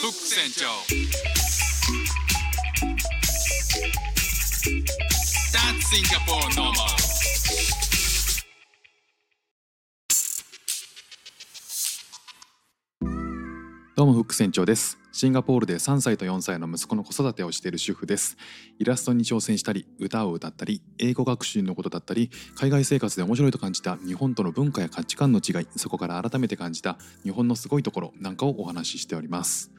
フック船長。That's Singapore normal. どうもフック船長です。シンガポールで3歳と4歳の息子の子育てをしている主婦です。イラストに挑戦したり歌を歌ったり英語学習のことだったり海外生活で面白いと感じた日本との文化や価値観の違いそこから改めて感じた日本のすごいところなんかをお話ししております。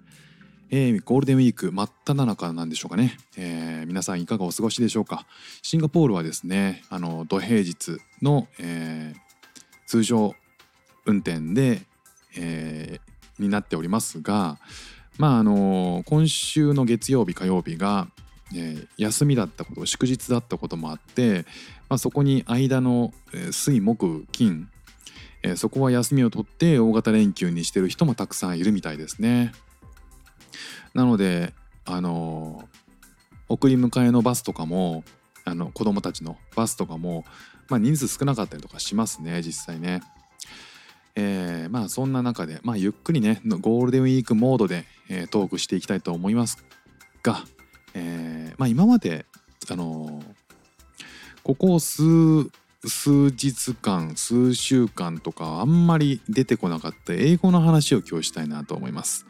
えーゴールデンウィーク真っ只中なんでしょうかね、えー皆さんいかがお過ごしでしょうかシンガポールはですねあの土平日の、えー通常運転で、えーになっておりますがまああの今週の月曜日火曜日が、えー休みだったこと祝日だったこともあって、まあ、そこに間の、え水木金、えそこは休みを取って大型連休にしてる人もたくさんいるみたいですね。なのであの送り迎えのバスとかもあの子供たちのバスとかも、まあ、人数少なかったりとかしますね実際ね。えーまあそんな中で、まあ、ゆっくりねゴールデンウィークモードで、えートークしていきたいと思いますが、えーまあ、今まであのここ数数日間数週間とかあんまり出てこなかった英語の話を今日したいなと思います。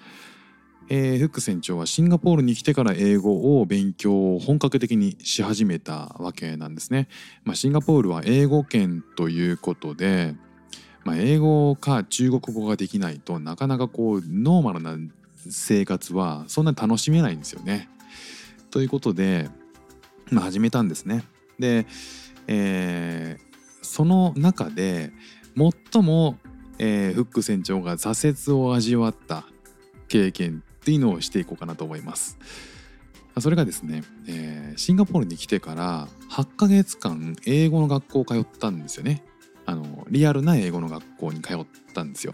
えーフック船長はシンガポールに来てから英語を勉強を本格的にし始めたわけなんですね。まあ、シンガポールは英語圏ということで、まあ、英語か中国語ができないとなかなかこうノーマルな生活はそんなに楽しめないんですよね。ということで、まあ、始めたんですね。で、えーその中で最も、えーフック船長が挫折を味わった経験っていうのをしていこうかなと思います。それがですね、えーシンガポールに来てから8ヶ月間英語の学校を通ったんですよね。あのリアルな英語の学校に通ったんですよ。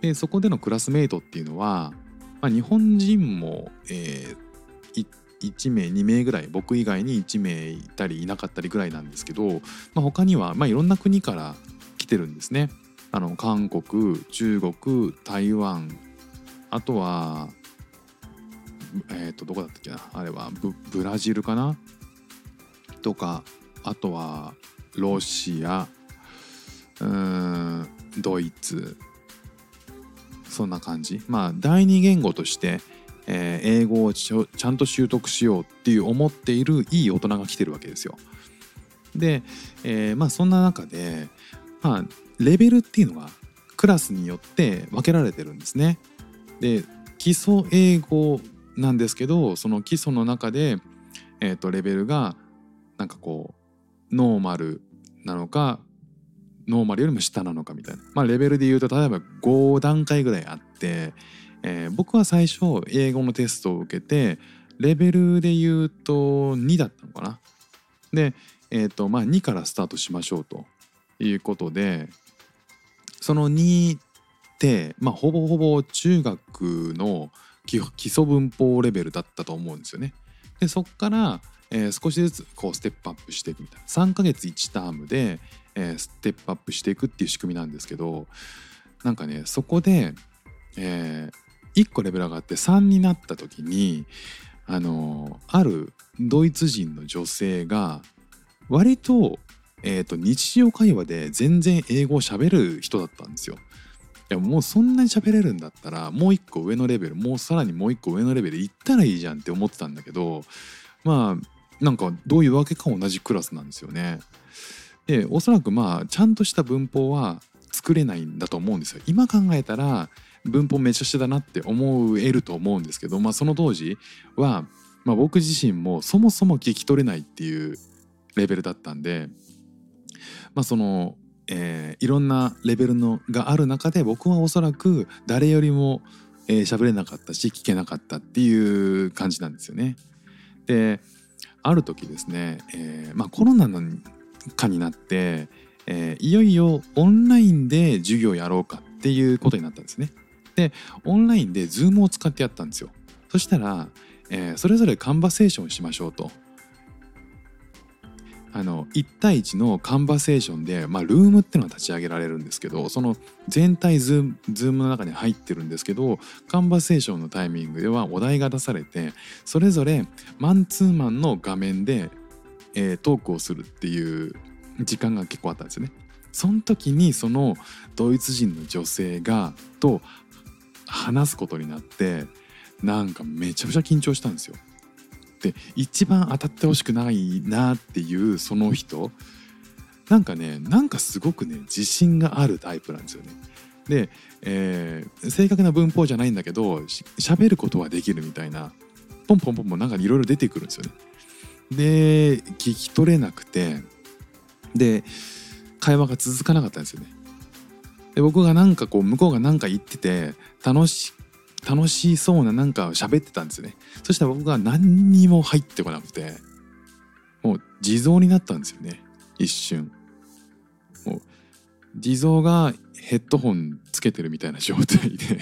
でそこでのクラスメイトっていうのは、まあ、日本人も、えー1名2名ぐらい僕以外に1名いたりいなかったりぐらいなんですけど、まあ、他には、まあ、いろんな国から来てるんですね。あの韓国中国台湾あとはえっ、とどこだったっけな？あれはブラジルかな？とかあとはロシアうーんドイツそんな感じまあ第二言語として、えー英語をちちゃんと習得しようっていう思っているいい大人が来てるわけですよ。で、えーまあそんな中でまあレベルっていうのがクラスによって分けられてるんですね。で基礎英語なんですけどその基礎の中で、えー、とレベルがなんかこうノーマルなのかノーマルよりも下なのかみたいな、まあ、レベルで言うと例えば5段階ぐらいあって、えー僕は最初英語のテストを受けてレベルで言うと2だったのかな。で、えーとまあ、2からスタートしましょうということでその2、まあ、ほぼほぼ中学の基礎文法レベルだったと思うんですよね。でそこから、えー少しずつこうステップアップしていくみたいな3ヶ月1タームで、えーステップアップしていくっていう仕組みなんですけどなんかねそこで、え1個レベル上がって3になった時にあのあるドイツ人の女性が割と,、えーと日常会話で全然英語を喋る人だったんですよ。やもうそんなに喋れるんだったらもう一個上のレベルもうさらにもう一個上のレベル行ったらいいじゃんって思ってたんだけどまあなんかどういうわけか同じクラスなんですよね。でおそらくまあちゃんとした文法は作れないんだと思うんですよ。今考えたら文法めちゃくちゃだなって思えると思うんですけど、まあ、その当時は、まあ、僕自身もそもそも聞き取れないっていうレベルだったんで、まあ、その、えーいろんなレベルのがある中で僕はおそらく誰よりもえー喋れなかったし聞けなかったっていう感じなんですよね。である時ですね、えーまあ、コロナの禍になって、えーいよいよオンラインで授業やろうかっていうことになったんですね。でオンラインで Zoom を使ってやったんですよ。そしたら、えーそれぞれカンバセーションしましょうと。あの1対1のカンバセーションで、まあ、ルームっていうのは立ち上げられるんですけどその全体ズームズームの中に入ってるんですけどカンバセーションのタイミングではお題が出されてそれぞれマンツーマンの画面で、えートークをするっていう時間が結構あったんですよね。その時にそのドイツ人の女性がと話すことになってなんかめちゃくちゃ緊張したんですよ。で一番当たってほしくないなっていうその人なんかねなんかすごくね自信があるタイプなんですよね。で、えー正確な文法じゃないんだけどし喋ることはできるみたいなポンポンポンポンなんかいろいろ出てくるんですよね。で聞き取れなくてで会話が続かなかったんですよね。で僕がなんかこう向こうが何か言ってて楽し楽しそうななんか喋ってたんですよね。そしたら僕が何にも入ってこなくてもう地蔵になったんですよね一瞬。もう地蔵がヘッドホンつけてるみたいな状態で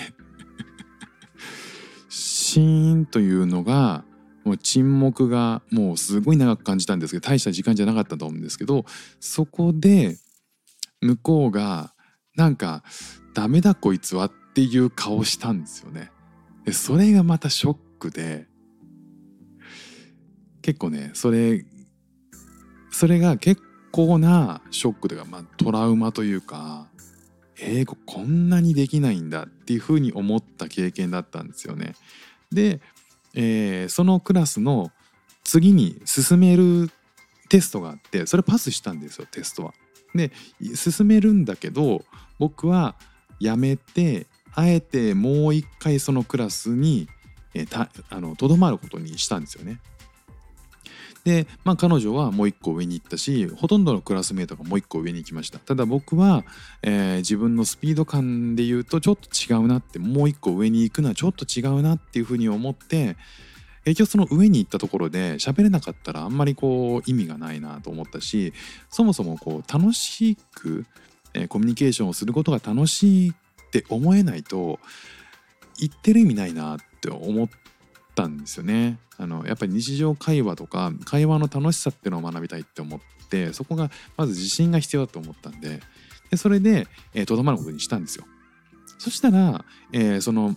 シーンというのがもう沈黙がもうすごい長く感じたんですけど大した時間じゃなかったと思うんですけどそこで向こうがなんか「ダメだこいつは」っていう顔したんですよね。でそれがまたショックで結構ねそれそれが結構なショックというか、まあ、トラウマというか英語こんなにできないんだっていうふうに思った経験だったんですよね。で、えーそのクラスの次に進めるテストがあってそれパスしたんですよテストは。で進めるんだけど僕はやめてあえてもう一回そのクラスにえーたあのとどまることにしたんですよね。で、まあ、彼女はもう一個上に行ったしほとんどのクラスメートがもう一個上に行きましたただ僕は、えー自分のスピード感で言うとちょっと違うなってもう一個上に行くのはちょっと違うなっていうふうに思って結局その上に行ったところで喋れなかったらあんまりこう意味がないなと思ったしそもそもこう楽しく、えーコミュニケーションをすることが楽しいって思えないと言ってる意味ないなって思ったんですよね。あのやっぱり日常会話とか会話の楽しさっていうのを学びたいって思ってそこがまず自信が必要だと思ったんででそれでえーとど、まることにしたんですよ。そしたら、えーその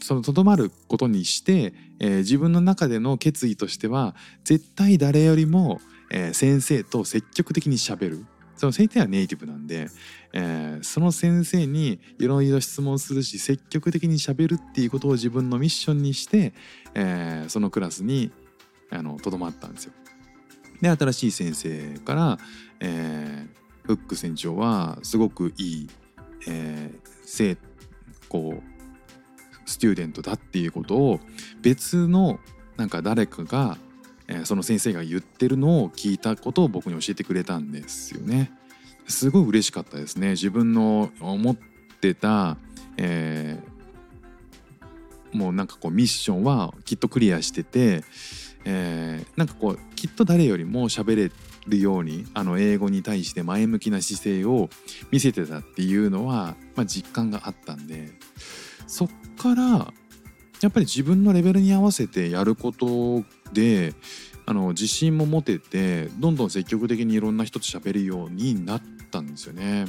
そのとどまることにして、えー自分の中での決意としては絶対誰よりも、えー先生と積極的にしゃべるその先生はネイティブなんで、えーその先生にいろいろ質問するし積極的にしゃべるっていうことを自分のミッションにして、えーそのクラスにとどまったんですよ。で新しい先生から、えーフック船長はすごくいい、えー生こうスチューデントだっていうことを別のなんか誰かが、えその先生が言ってるのを聞いたことを僕に教えてくれたんですよね。すごい嬉しかったですね。自分の思ってた、えーもうなんかこうミッションはきっとクリアしてて、えーなんかこうきっと誰よりも喋れるようにあの英語に対して前向きな姿勢を見せてたっていうのは、まあ、実感があったんでそっからやっぱり自分のレベルに合わせてやることであの自信も持ててどんどん積極的にいろんな人と喋るようになったんですよね。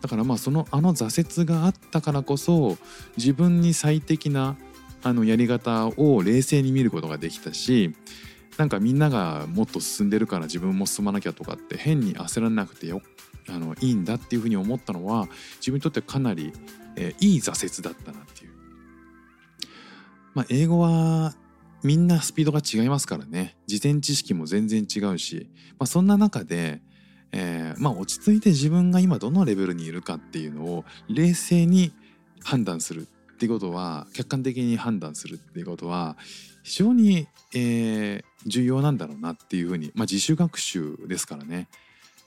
だからまあそのあの挫折があったからこそ自分に最適なあのやり方を冷静に見ることができたしなんかみんながもっと進んでるから自分も進まなきゃとかって変に焦らなくてよあのいいんだっていうふうに思ったのは自分にとってかなり、えーいい挫折だったなっていう。まあ英語はみんなスピードが違いますからね。事前知識も全然違うし、まあ、そんな中で、えーまあ、落ち着いて自分が今どのレベルにいるかっていうのを冷静に判断するっていうことは客観的に判断するっていうことは非常に、えー重要なんだろうなっていうふうに、まあ、自主学習ですからね、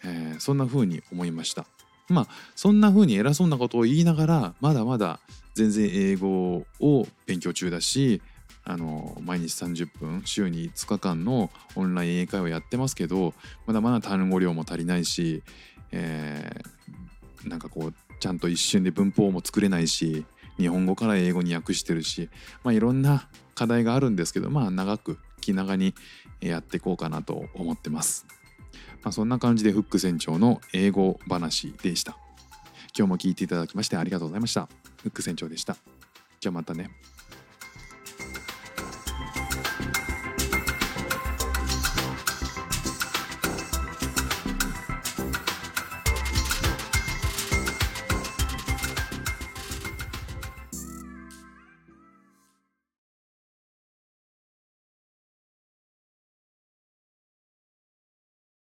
えーそんなふうに思いました。まあそんなふうに偉そうなことを言いながらまだまだ全然英語を勉強中だしあの毎日30分週に5日間のオンライン英会話やってますけどまだまだ単語量も足りないし、えーなんかこうちゃんと一瞬で文法も作れないし日本語から英語に訳してるし、まあ、いろんな課題があるんですけどまあ長く気長にやっていこうかなと思ってます。まあ、そんな感じでフック船長の英語話でした。今日も聞いていただきましてありがとうございました。フック船長でした。じゃあまたね。